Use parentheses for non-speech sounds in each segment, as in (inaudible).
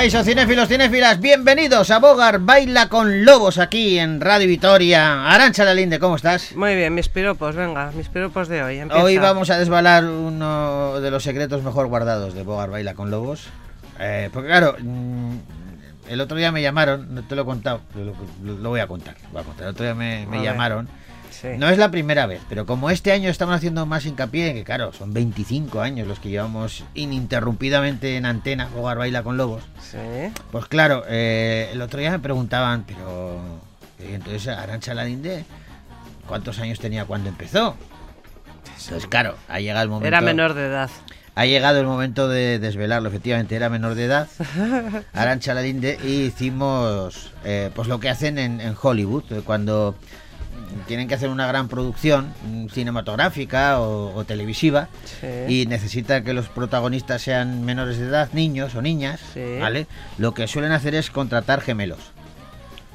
Caiso cinéfilos, cinéfilas, bienvenidos a Bogar Baila con Lobos aquí en Radio Vitoria. Arancha Lalinde, ¿cómo estás? Muy bien, mis piropos, venga, mis piropos de hoy. Empieza. Hoy vamos a desvalar uno de los secretos mejor guardados de Bogar Baila con Lobos. Eh, porque claro, mm, el otro día me llamaron, no te lo he contado, lo, lo- lo voy a contar, voy a contar. El otro día me, me llamaron. Sí. No es la primera vez, pero como este año estamos haciendo más hincapié en que, claro, son 25 años los que llevamos ininterrumpidamente en antena Bogar Baila con Lobos. Sí. Pues claro, eh, el otro día me preguntaban, pero y entonces Arancha Lalinde, ¿cuántos años tenía cuando empezó? Entonces, claro, ha llegado el momento. Era menor de edad. Ha llegado el momento de desvelarlo, efectivamente, era menor de edad, (laughs) Arancha Lalinde, y hicimos eh, pues lo que hacen en, en Hollywood, eh, cuando tienen que hacer una gran producción cinematográfica o, o televisiva, Sí. y necesita que los protagonistas sean menores de edad, niños o niñas, Sí. ¿vale? Lo que suelen hacer es contratar gemelos.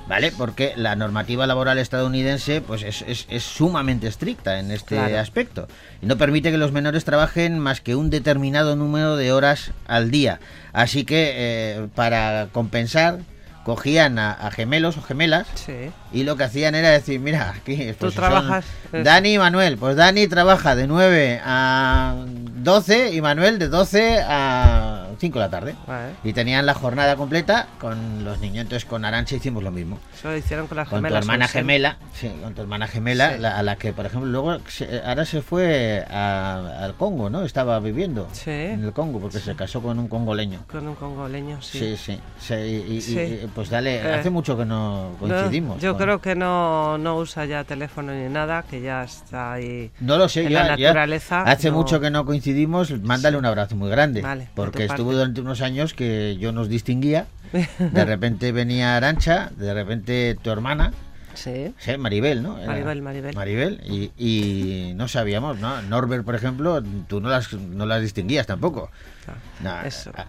¿Vale? Porque la normativa laboral estadounidense pues es, es- es sumamente estricta en este Claro. aspecto. Y no permite que los menores trabajen más que un determinado número de horas al día. Así que eh, para compensar cogían a, a gemelos o gemelas Sí. y lo que hacían era decir, mira, aquí pues, son trabajas, eso. Dani y Manuel. Pues Dani trabaja de 9 a 12 y Manuel de 12 a 5 de la tarde. Vale. Y tenían la jornada completa con los niños. Entonces con Arancha hicimos lo mismo. Eso lo hicieron con las Con tu gemelas. hermana gemela, sí, con tu hermana gemela, Sí. la- a la que, por ejemplo, luego se- ahora se fue a- al Congo, ¿no? Estaba viviendo Sí. en el Congo porque se casó con un congoleño. Con un congoleño, sí. Sí, sí. y, y- pues dale, Eh, hace mucho que no No, coincidimos. yo con- creo que no, no usa ya teléfono ni nada, que ya está ahí. No lo sé, en ya, la ya naturaleza, hace no- mucho que no coincidimos. Mándale un abrazo muy grande. Vale, porque tu estuvo parte. durante unos años que yo nos distinguía. De (laughs) repente venía Arancha, de repente tu hermana, Sí. sí, Maribel, ¿no? Era- Maribel, Maribel. Maribel, y, y no sabíamos, ¿no? Norbert, por ejemplo, tú no las, no las distinguías tampoco. Ah, No, Eso. ah,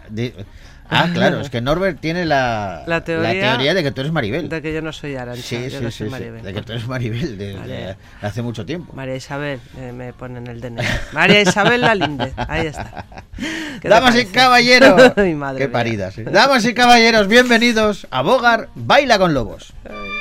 ah, claro, es que Norbert tiene la, (laughs) La teoría de que tú eres Maribel. De que yo no soy Arancha, Sí, yo sí, no sí, soy sí, Maribel. de que tú eres Maribel desde Vale. hace mucho tiempo. María Isabel, eh, me ponen el DNI. María Isabel Lalinde, ahí está. (laughs) ¿Qué te Damas y caballeros. (laughs) Ay, Qué mía. paridas. ¿eh? Damas y caballeros, bienvenidos a Bogar Baila con Lobos. I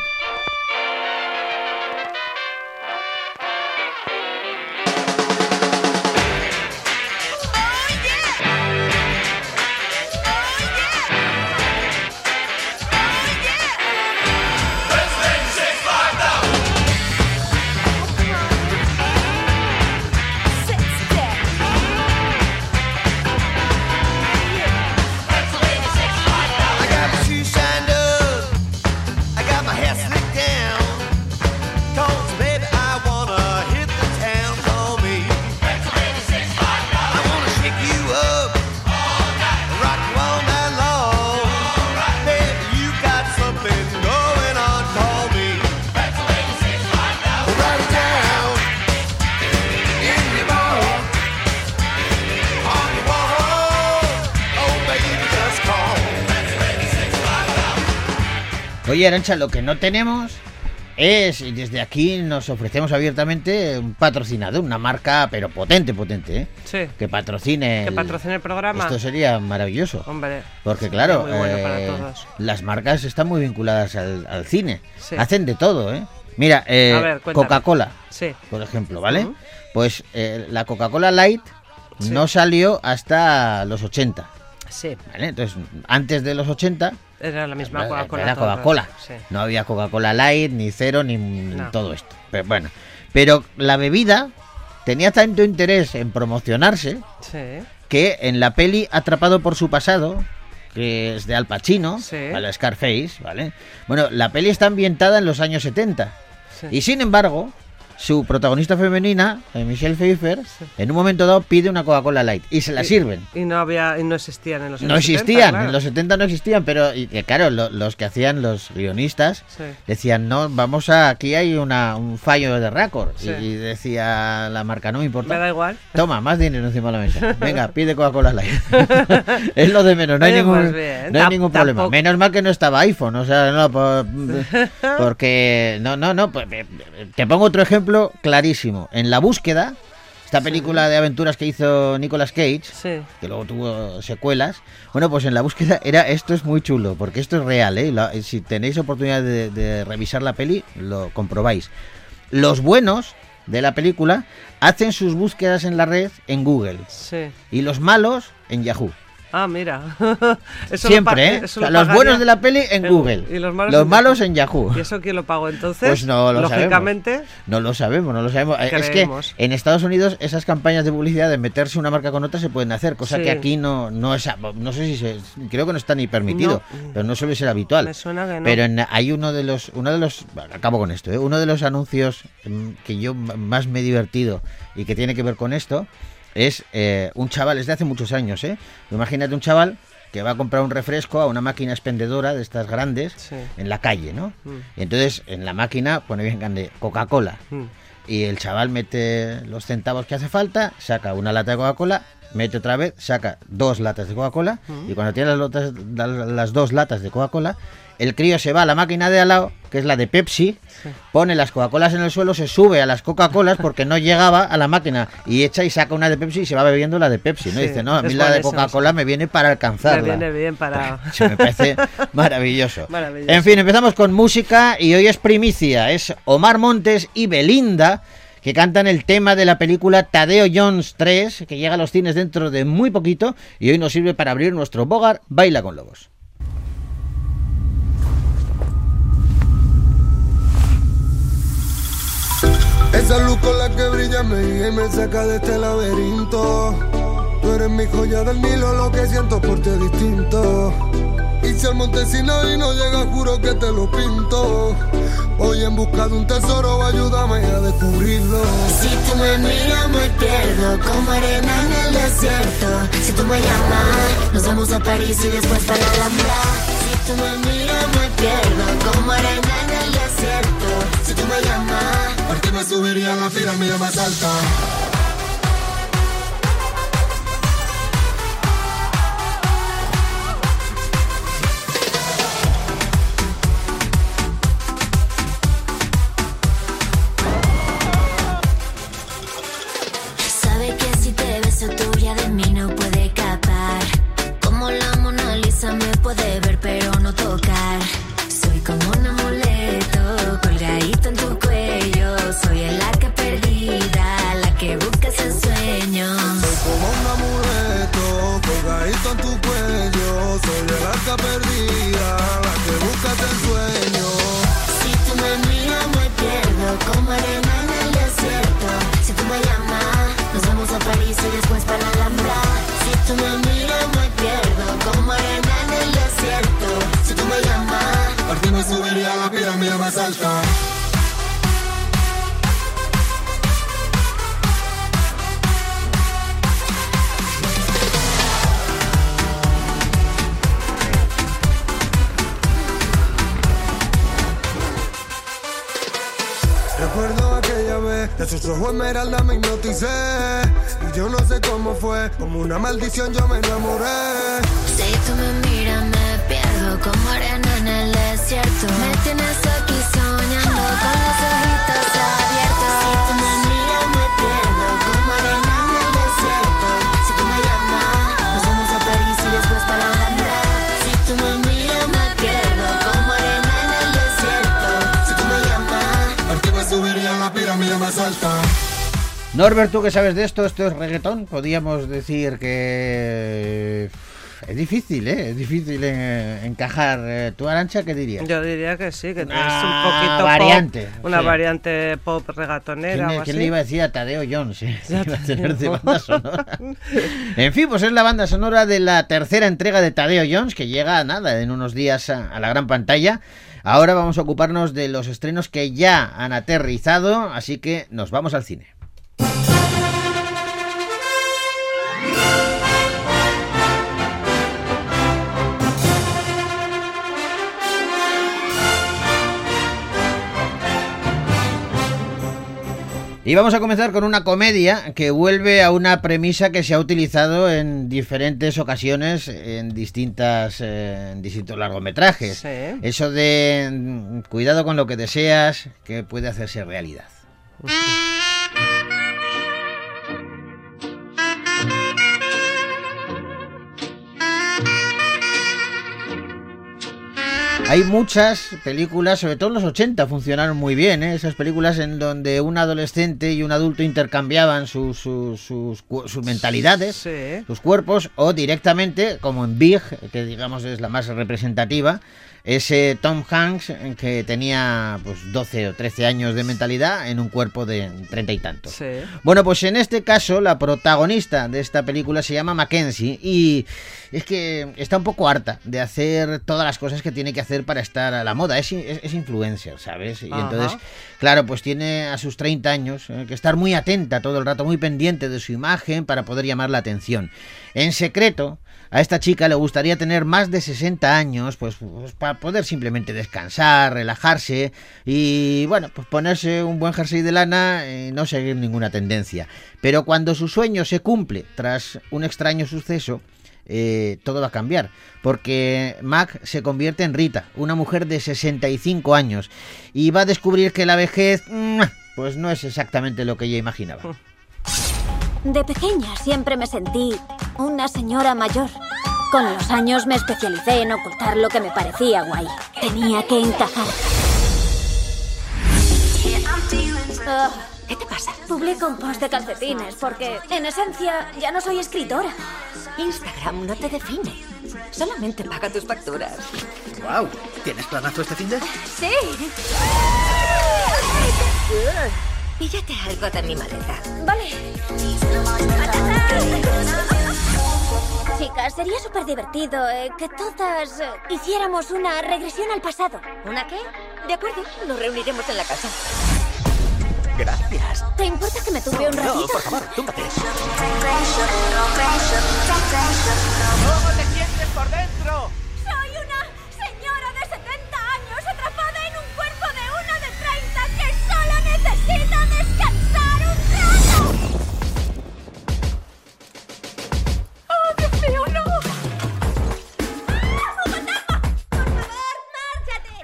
Oye, Arancha, lo que no tenemos es, y desde aquí nos ofrecemos abiertamente un patrocinador, una marca, pero potente, potente, ¿eh? Sí. Que patrocine. Que el- patrocine el programa. Esto sería maravilloso. Hombre. Porque claro, Muy bueno para eh, todos. las marcas están muy vinculadas al, al cine. Sí. Hacen de todo, ¿eh? Mira, eh. Coca-Cola, Sí. por ejemplo, ¿vale? Pues eh, la Coca-Cola Light Sí. no salió hasta los 80, Sí. ¿vale? Entonces, antes de los 80 Era la misma Coca-Cola. era Coca-Cola. Sí. No había Coca-Cola Light, ni cero, ni No. todo esto. Pero bueno, pero la bebida tenía tanto interés en promocionarse Sí. que en la peli Atrapado por su pasado, que es de Al Pacino, Sí. ¿vale? Scarface, ¿vale? Bueno, la peli está ambientada en los años 70. sí. Y sin embargo, su protagonista femenina, eh, Michelle Pfeiffer, en un momento dado pide una Coca-Cola Light y se la Y- sirven. Y no había, y no existían en los No años 70, existían, claro. en los 70 no existían, pero y claro, lo- los que hacían los guionistas Sí. decían, no, vamos a, aquí hay una, un fallo de récord. Y- Sí. Y, decía la marca, no me importa. Me da igual. Toma, más dinero encima de la mesa. (laughs) Venga, pide Coca-Cola Light. (laughs) es lo de menos, no hay, Oye, ningún, pues no hay ningún problema. tampoco- Menos mal que no estaba iPhone, o sea, no, por- (laughs) porque... No, no, no, pues, eh, te pongo otro ejemplo clarísimo. En la búsqueda Esta película de aventuras que hizo Nicolas Cage, Sí. que luego tuvo secuelas. Bueno, pues en la búsqueda era esto es muy chulo, porque esto es real, ¿eh? La- si tenéis oportunidad de, de revisar la peli, lo comprobáis. Los buenos de la película hacen sus búsquedas en la red en Google Sí. y los malos en Yahoo. Ah, mira. (laughs) Eso Siempre, ¿eh? eso lo los buenos de la peli en en- Google. y los malos en en Yahoo. ¿Y eso quién lo pagó entonces? Pues no lo Lógicamente. No lo sabemos, no lo sabemos. Eh, Es que en Estados Unidos esas campañas de publicidad de meterse una marca con otra se pueden hacer, cosa Sí. que aquí no no es no sé si se, creo que no está ni permitido, No. pero no suele ser habitual. Me suena que no. Pero en- hay uno de los uno de los bueno, acabo con esto, ¿eh? uno de los anuncios mm, que yo más me he divertido y que tiene que ver con esto es eh, un chaval, es de hace muchos años, ¿eh? Imagínate un chaval que va a comprar un refresco a una máquina expendedora de estas grandes Sí. en la calle, ¿no? Mm. Y entonces en la máquina pone bien grande Coca-Cola. Mm. Y el chaval mete los centavos que hace falta, saca una lata de Coca-Cola, mete otra vez, saca dos latas de Coca-Cola. Y cuando tiene las, lotas- las dos latas de Coca-Cola, el crío se va a la máquina de al lado, que es la de Pepsi, pone las Coca-Colas en el suelo, se sube a las Coca-Colas porque no llegaba a la máquina y echa y saca una de Pepsi y se va bebiendo la de Pepsi. ¿no? Sí, Dice, no, a mí la de Coca-Cola me viene para alcanzarla. Me viene bien para. (laughs) Eso me parece (laughs) maravilloso. Maravilloso. En fin, empezamos con música y hoy es primicia. Es Omar Montes y Belinda que cantan el tema de la película Tadeo Jones 3, que llega a los cines dentro de muy poquito y hoy nos sirve para abrir nuestro Bogar Baila con Lobos. Esa luz con la que brilla me guía y me saca de este laberinto. Tú eres mi joya del Nilo, lo que siento por ti es distinto. Y si montesino y no llega, juro que te lo pinto. Busca de un tesoro, ayúdame a descubrirlo. Si tú me miras me pierdo como arena en el desierto Si tú me llamas, nos vamos a París y después para la Alhambra Si tú me miras me pierdo como arena en el desierto Si tú me llamas, Por ti me subiría a la pirámide más alta. Norbert, tú que sabes de esto, esto es reggaetón. Podríamos decir que es difícil, ¿eh? Es difícil eh, encajar. Eh, ¿Tú, Arancha, qué dirías? Yo diría que sí, que es un Una poquito variante, pop, una sí. variante pop regatonera ¿Quién, o quién así. le iba a decir a Tadeo Jones? eh? Ya (laughs) Iba a te tener de banda sonora. en fin, pues es la banda sonora de la tercera entrega de Tadeo Jones, que llega nada, en unos días a, a la gran pantalla. Ahora vamos a ocuparnos de los estrenos que ya han aterrizado, así que nos vamos al cine. Y vamos a comenzar con una comedia que vuelve a una premisa que se ha utilizado en diferentes ocasiones en distintas eh, en distintos largometrajes. Sí. Eso de mm, cuidado con lo que deseas, que puede hacerse realidad. Hay muchas películas, sobre todo en los 80, funcionaron muy bien, ¿eh? esas películas en donde un adolescente y un adulto intercambiaban sus, sus, sus sus mentalidades, Sí. sus cuerpos, o directamente, como en Big, que digamos es la más representativa, ese Tom Hanks eh, que tenía pues 12 o 13 años de mentalidad en un cuerpo de treinta y tantos. Sí. Bueno, pues en este caso la protagonista de esta película se llama Mackenzie y es que está un poco harta de hacer todas las cosas que tiene que hacer para estar a la moda. Es, es, es influencer, ¿sabes? Y Ajá. entonces, claro, pues tiene a sus 30 años eh, que estar muy atenta todo el rato, muy pendiente de su imagen para poder llamar la atención. En secreto, a esta chica le gustaría tener más de 60 años, pues, pues, para poder simplemente descansar, relajarse y, bueno, pues ponerse un buen jersey de lana y no seguir ninguna tendencia. Pero cuando su sueño se cumple tras un extraño suceso, eh, todo va a cambiar, porque Mac se convierte en Rita, una mujer de 65 años, y va a descubrir que la vejez, mm, pues no es exactamente lo que ella imaginaba. De pequeña siempre me sentí una señora mayor. Con los años me especialicé en ocultar lo que me parecía guay. Tenía que encajar. Ah, ¿Qué te pasa? publico un post de calcetines porque, en esencia, ya no soy escritora. Instagram no te define. Solamente paga tus facturas. ¡Wow! ¿Tienes planazo este fin de? Sí. Píllate algo de mi maleta. Vale. Chicas, sería súper divertido eh, que todas eh, hiciéramos una regresión al pasado. ¿Una qué? De acuerdo, nos reuniremos en la casa. Gracias. ¿Te importa que me tumbe un No, ratito? por favor, túmbate. Soy una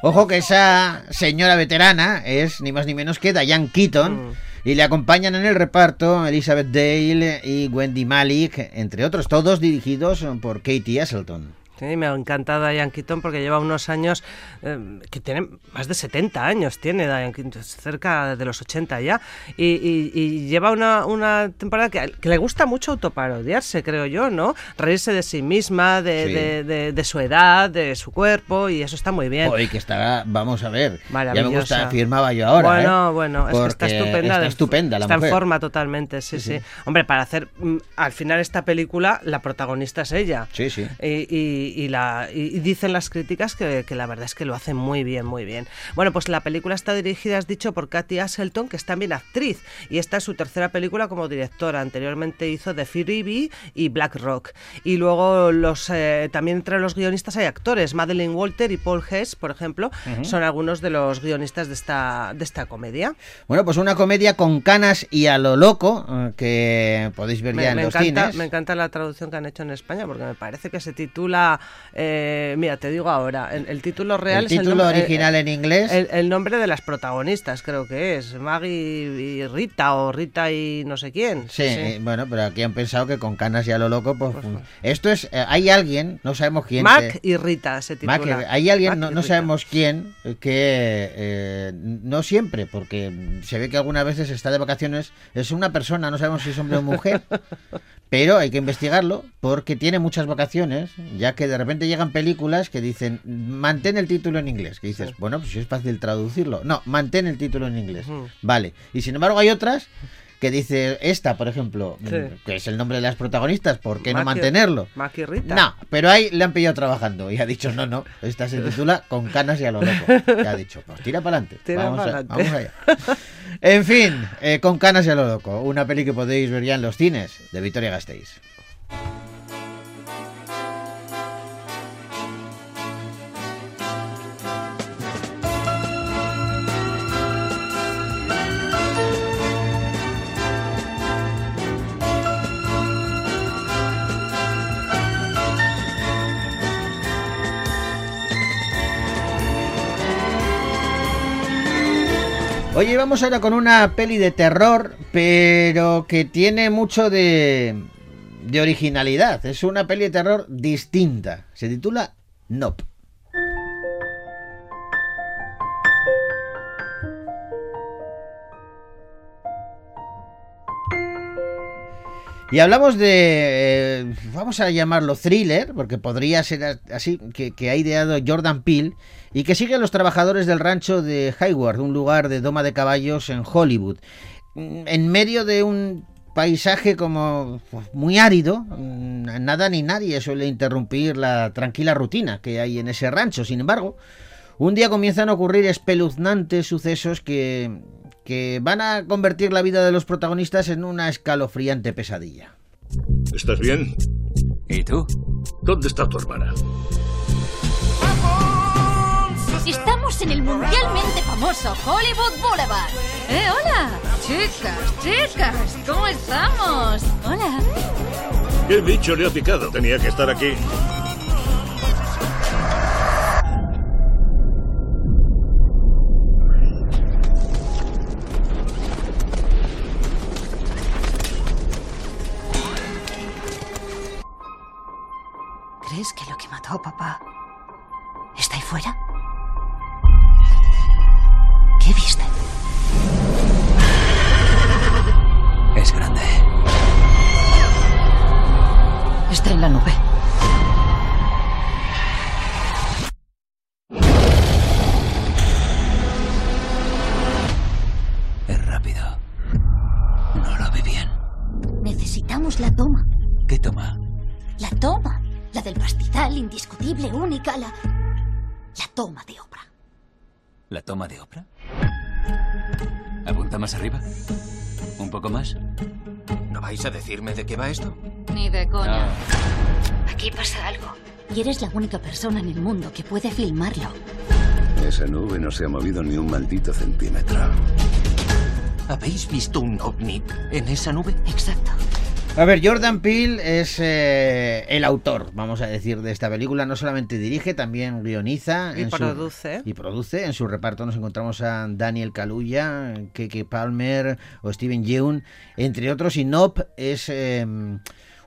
Ojo que esa señora veterana es ni más ni menos que Diane Keaton. Y le acompañan en el reparto Elizabeth Dale y Wendy Malik, entre otros, todos dirigidos por Katie Asselton. Sí, me encanta Diane Keaton porque lleva unos años eh, que tiene más de 70 años, tiene Diane Keaton, cerca de los 80 ya, y, y- y lleva una, una temporada que, que le gusta mucho autoparodiarse, creo yo, ¿no? Reírse de sí misma, de, Sí. de- de- de su edad, de su cuerpo, y eso está muy bien. Hoy que está, vamos a ver, ya me gusta, firmaba yo ahora. Bueno, ¿eh? bueno, es que está estupenda. Está estupenda la Está mujer. en forma totalmente, sí, sí, Hombre, para hacer. mm, Al final, esta película, la protagonista es ella. Sí, sí. Y, y- y la, y- dicen las críticas que, que la verdad es que lo hace muy bien, muy bien. Bueno, pues la película está dirigida, has dicho, por Katy Asselton, que es también actriz. Y esta es su tercera película como directora. Anteriormente hizo The Phoebe y Black Rock. Y luego los eh, también entre los guionistas hay actores. Madeleine Walter y Paul Hess, por ejemplo, son algunos de los guionistas de esta, de esta comedia. Bueno, pues una comedia con canas y a lo loco, eh, que podéis ver ya en me los encanta, cines. me encanta la traducción que han hecho en España porque me parece que se titula, eh, mira, te digo ahora, el, el título real El es título nombre- original en inglés. El, el nombre de las protagonistas creo que es Maggie y Rita o Rita y no sé quién. Sí, eh, bueno, pero aquí han pensado que con canas y a lo loco, pues... esto es... eh, hay alguien, no sabemos quién... Mac y Rita se titula. Mac, hay alguien, Mac no, no sabemos quién, eh, que eh, no siempre, porque se ve que algunas veces está de vacaciones, es una persona, no sabemos si es hombre o mujer, (laughs) pero hay que investigarlo porque tiene muchas vacaciones, ya que de repente llegan películas que dicen, mantén el título en inglés, que dices, bueno, pues si es fácil traducirlo. No, mantén el título en inglés. Vale. Y sin embargo hay otras que dice, esta, por ejemplo, Sí. que es el nombre de las protagonistas, ¿por qué no mantenerlo? Mac y Rita. No, pero ahí le han pillado trabajando y ha dicho, no, no, esta se titula Con canas y a lo loco. Y ha dicho, pues tira para adelante. Tira vamos, a- pa'lante. vamos allá. En fin, eh, Con canas y a lo loco, una peli que podéis ver ya en los cines de Victoria Gasteiz. Oye, vamos ahora con una peli de terror, pero que tiene mucho de, de originalidad. Es una peli de terror distinta. Se titula Nope. Y hablamos de, eh, vamos a llamarlo thriller, porque podría ser así, que, que ha ideado Jordan Peele y que sigue a los trabajadores del rancho de Hayward, un lugar de doma de caballos en Hollywood. Mm, En medio de un paisaje como pues, muy árido, mm, nada ni nadie suele interrumpir la tranquila rutina que hay en ese rancho. Sin embargo, un día comienzan a ocurrir espeluznantes sucesos que, que van a convertir la vida de los protagonistas en una escalofriante pesadilla. ¿Estás bien? ¿Y tú? ¿Dónde está tu hermana? Estamos en el mundialmente famoso Hollywood Boulevard. ¡Eh, hola! Chicas, chicas, ¿cómo estamos? Hola. ¿Qué bicho le ha picado? Tenía que estar aquí. Decirme de qué va esto? Ni de coña. Aquí pasa algo. Y eres la única persona en el mundo que puede filmarlo. Esa nube no se ha movido ni un maldito centímetro. ¿Habéis visto un ovni en esa nube? Exacto. A ver, Jordan Peele es eh, el autor, vamos a decir, de esta película. No solamente dirige, también guioniza. Y en su- produce. y produce. En su reparto nos encontramos a Daniel Kaluuya, Keke Palmer o Steven Yeun, entre otros. Y Nope es eh,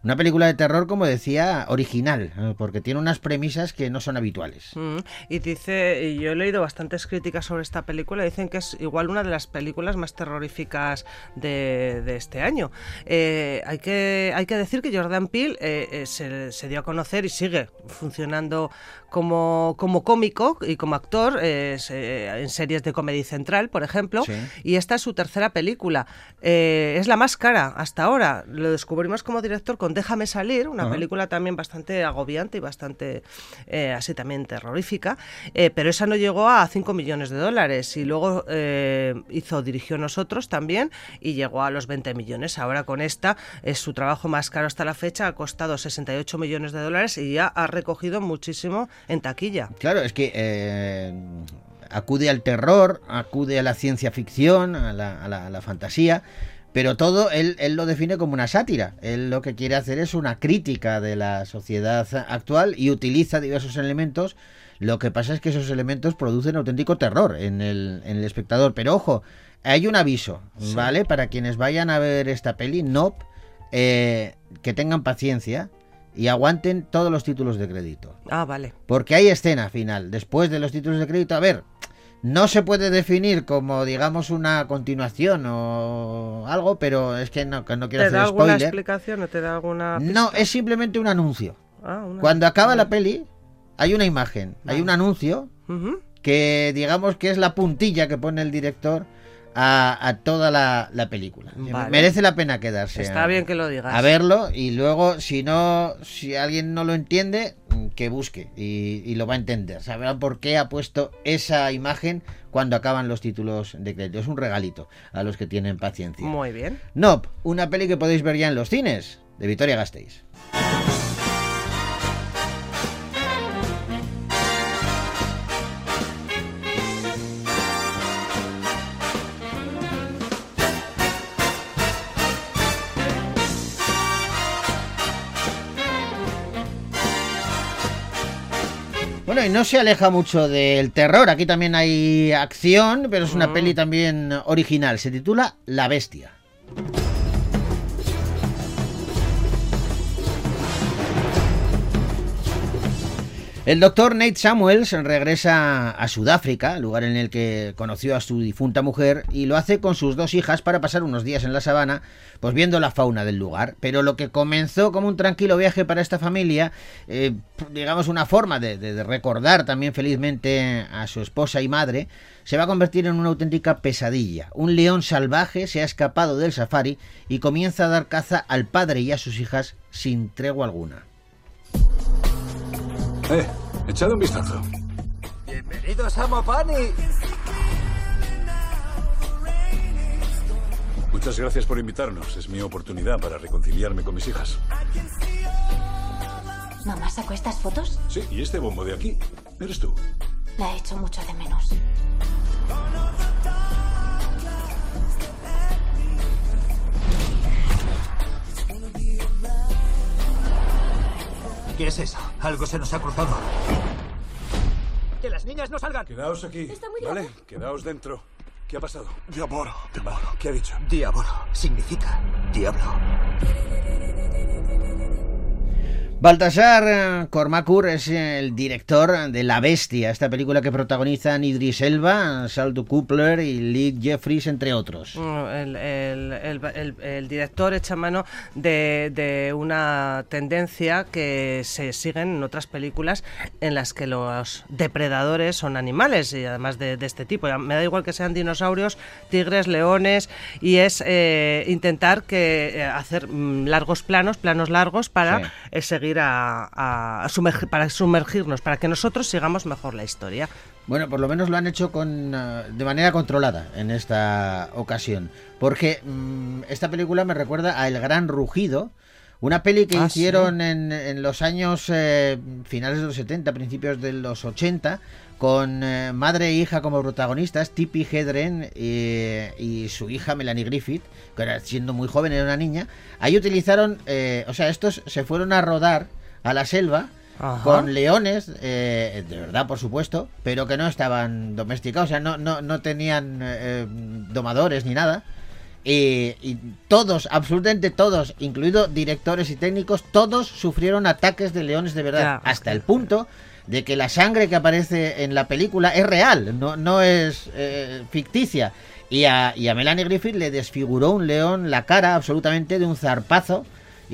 una película de terror, como decía, original, eh, porque tiene unas premisas que no son habituales. Mm, Y dice, y yo he leído bastantes críticas sobre esta película, dicen que es igual una de las películas más terroríficas de, de este año. Eh, hay, que, hay que decir que Jordan Peele eh, eh, se, se dio a conocer y sigue funcionando como, como cómico y como actor se- en series de Comedy Central, por ejemplo, Sí. y esta es su tercera película. Es la más cara hasta ahora. Lo descubrimos como director con Déjame salir, una película también bastante agobiante y bastante eh, así también terrorífica, eh, pero esa no llegó a 5 millones de dólares y luego eh, hizo Dirigió Nosotros también y llegó a los 20 millones. Ahora con esta es su trabajo más caro hasta la fecha, ha costado 68 millones de dólares y ya ha recogido muchísimo en taquilla. Claro, es que eh, acude al terror, acude a la ciencia ficción, a la, a la- a la fantasía, pero todo él, él lo define como una sátira. Él lo que quiere hacer es una crítica de la sociedad actual y utiliza diversos elementos. Lo que pasa es que esos elementos producen auténtico terror en el, en el espectador. Pero ojo, hay un aviso, ¿vale? Para quienes vayan a ver esta peli, no, eh, que tengan paciencia y aguanten todos los títulos de crédito. Ah, vale. Porque hay escena final, después de los títulos de crédito. A ver, no se puede definir como, digamos, una continuación o algo, pero es que no, que no quiero ¿Te da hacer alguna spoiler. explicación o te da alguna No, es simplemente un anuncio. Ah, una- Cuando acaba la peli, hay una imagen, hay un anuncio que, digamos, que es la puntilla que pone el director a, a toda la, la película. Vale. Merece la pena quedarse. Está a- bien que lo digas. a verlo y luego si no si alguien no lo entiende mm, que busque y, y lo va a entender sabrá por qué ha puesto esa imagen cuando acaban los títulos de crédito es un regalito a los que tienen paciencia Muy bien. Nope una peli que podéis ver ya en los cines de Victoria Gasteiz Bueno, y no se aleja mucho del terror. Aquí también hay acción, pero es una peli también original. Se titula La Bestia. El doctor Nate Samuels regresa a Sudáfrica, lugar en el que conoció a su difunta mujer, y lo hace con sus dos hijas para pasar unos días en la sabana, pues viendo la fauna del lugar. Pero lo que comenzó como un tranquilo viaje para esta familia, eh, digamos una forma de, de- de recordar también felizmente a su esposa y madre, se va a convertir en una auténtica pesadilla. Un león salvaje se ha escapado del safari y comienza a dar caza al padre y a sus hijas sin tregua alguna. Eh, echad un vistazo. Bienvenidos a Mopani. Muchas gracias por invitarnos. Es mi oportunidad para reconciliarme con mis hijas. ¿Mamá sacó estas fotos? Sí, y este bombo de aquí. Eres tú. La he hecho mucho de menos. ¿Qué es eso? Algo se nos ha cruzado. Que las niñas no salgan. Quedaos aquí. Está muy ¿Vale? Quedaos dentro. ¿Qué ha pasado? Diabolo. ¿Qué ha dicho? Diabolo. Significa diablo. Baltasar eh, Cormacur es el director de La Bestia, esta película que protagonizan Idris Elba, Saldo Coupler y Lee Jeffries, entre otros. Mm, El, el- el- el- el director echa mano de, de una tendencia que se siguen en otras películas en las que los depredadores son animales y además de, de este tipo. Me da igual que sean dinosaurios, tigres, leones y es eh, intentar que eh, hacer mm, largos planos, planos largos para Sí. eh, a, para sumergirnos, para que nosotros sigamos mejor la historia. Bueno, por lo menos lo han hecho con, eh, de manera controlada en esta ocasión. Porque mm, esta película me recuerda a El Gran Rugido, una peli que Ah, hicieron en, en los años eh, finales de los 70, principios de los 80, con eh, madre e hija como protagonistas, Tippi Hedren eh, y su hija Melanie Griffith, que era siendo muy joven, era una niña. Ahí utilizaron, eh, o sea, estos se fueron a rodar a la selva Ajá. con leones, eh, de verdad, por supuesto, pero que no estaban domesticados, o sea, no, no, no tenían eh, domadores ni nada. Y, y todos, absolutamente todos, incluidos directores y técnicos, todos sufrieron ataques de leones de verdad, Ya, hasta el punto de que la sangre que aparece en la película es real, no, no es eh, ficticia. Y a, y a Melanie Griffith le desfiguró un león la cara absolutamente de un zarpazo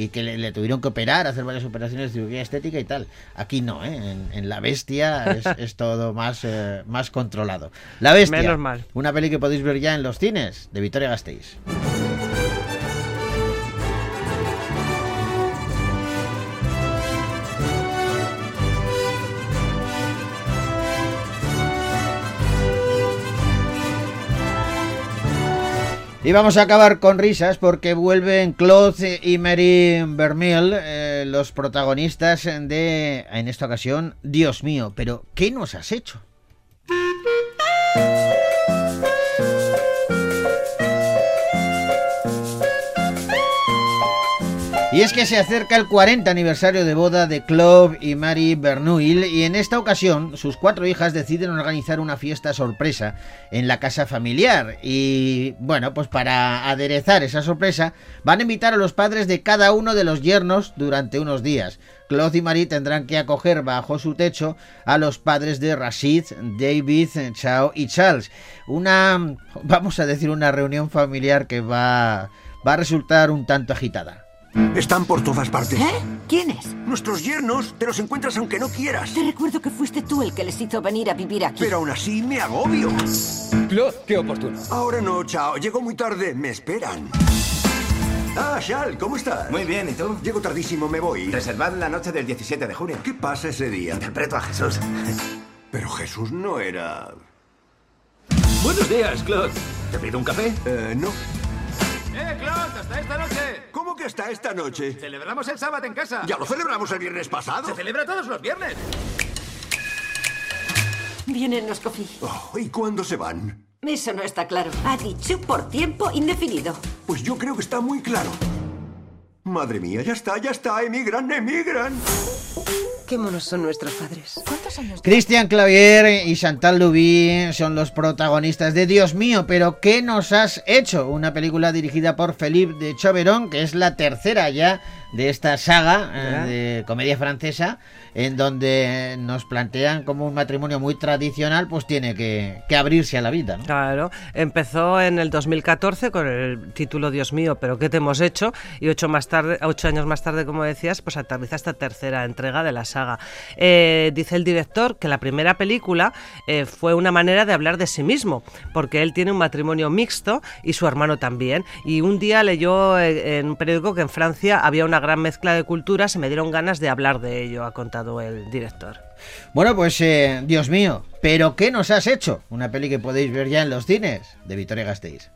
y que le, le tuvieron que operar, hacer varias operaciones de cirugía estética y tal. Aquí no, ¿eh? en, en La Bestia es, (laughs) es todo más, eh, más controlado. La Bestia, Menos mal. una peli que podéis ver ya en los cines de Victoria Gasteiz. Y vamos a acabar con risas porque vuelven Claude y Mary Vermeil, eh, los protagonistas de, en esta ocasión, Dios mío, pero ¿qué nos has hecho? Y es que se acerca el 40 aniversario de boda de Claude y Mary Bernuil y en esta ocasión sus cuatro hijas deciden organizar una fiesta sorpresa en la casa familiar y bueno, pues para aderezar esa sorpresa van a invitar a los padres de cada uno de los yernos durante unos días. Claude y Marie tendrán que acoger bajo su techo a los padres de Rashid, David, Chao y Charles. Una, vamos a decir, una reunión familiar que va, va a resultar un tanto agitada. Están por todas partes. ¿Eh? ¿Quiénes? Nuestros yernos te los encuentras aunque no quieras. Te recuerdo que fuiste tú el que les hizo venir a vivir aquí. Pero aún así me agobio. Claude, qué oportuno. Ahora no, chao. Llego muy tarde. Me esperan. Ah, Shal, ¿cómo estás? Muy bien, ¿y tú? Llego tardísimo, me voy. Reservad la noche del 17 de junio. ¿Qué pasa ese día? Interpreto a Jesús. Pero Jesús no era... Buenos días, Claude. ¿Te pido un café? Eh, no. ¡Eh, Claude! ¡Hasta esta noche! ¿Cómo que está esta noche? Celebramos el sábado en casa. ¿Ya lo celebramos el viernes pasado? Se celebra todos los viernes. Vienen los coffee. Oh, ¿Y cuándo se van? Eso no está claro. Ha dicho por tiempo indefinido. Pues yo creo que está muy claro. Madre mía, ya está, ya está. Emigran, emigran. Qué monos son nuestros padres. ¿Cuántos años? Christian Clavier y Chantal Lubí son los protagonistas de Dios mío, pero ¿qué nos has hecho? Una película dirigida por Philippe de Choveron, que es la tercera ya de esta saga eh, de comedia francesa, en donde nos plantean como un matrimonio muy tradicional, pues tiene que, que abrirse a la vida. ¿no? Claro, empezó en el 2014 con el título Dios mío, pero ¿qué te hemos hecho? Y ocho, más tarde, ocho años más tarde, como decías, pues aterriza esta tercera entrega de la saga. Eh, dice el director que la primera película eh, fue una manera de hablar de sí mismo, porque él tiene un matrimonio mixto y su hermano también. Y un día leyó eh, en un periódico que en Francia había una gran mezcla de culturas y me dieron ganas de hablar de ello, ha contado el director. Bueno, pues eh, Dios mío, ¿pero qué nos has hecho? Una peli que podéis ver ya en los cines de Victoria Gasteiz.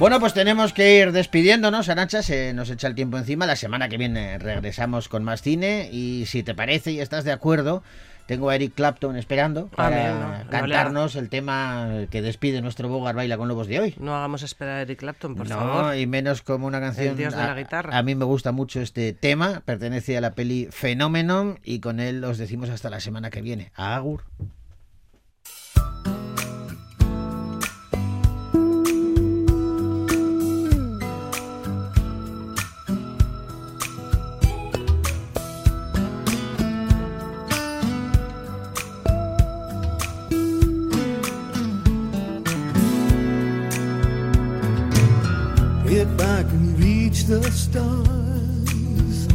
Bueno, pues tenemos que ir despidiéndonos, Arancha, se nos echa el tiempo encima. La semana que viene regresamos con más cine y si te parece y estás de acuerdo, tengo a Eric Clapton esperando Ah, para bien, no, no cantarnos el tema que despide nuestro Bogar Baila con Lobos de hoy. No hagamos esperar a Eric Clapton, por no, favor. y menos como una canción. El dios de la guitarra. a mí me gusta mucho este tema, pertenece a la peli Fenómeno y con él os decimos hasta la semana que viene. Agur. The stars,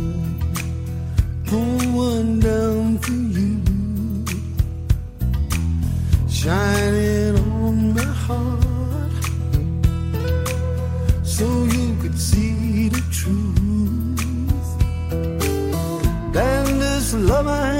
pull one down for you, shining on my heart, so you could see the truth. And this love I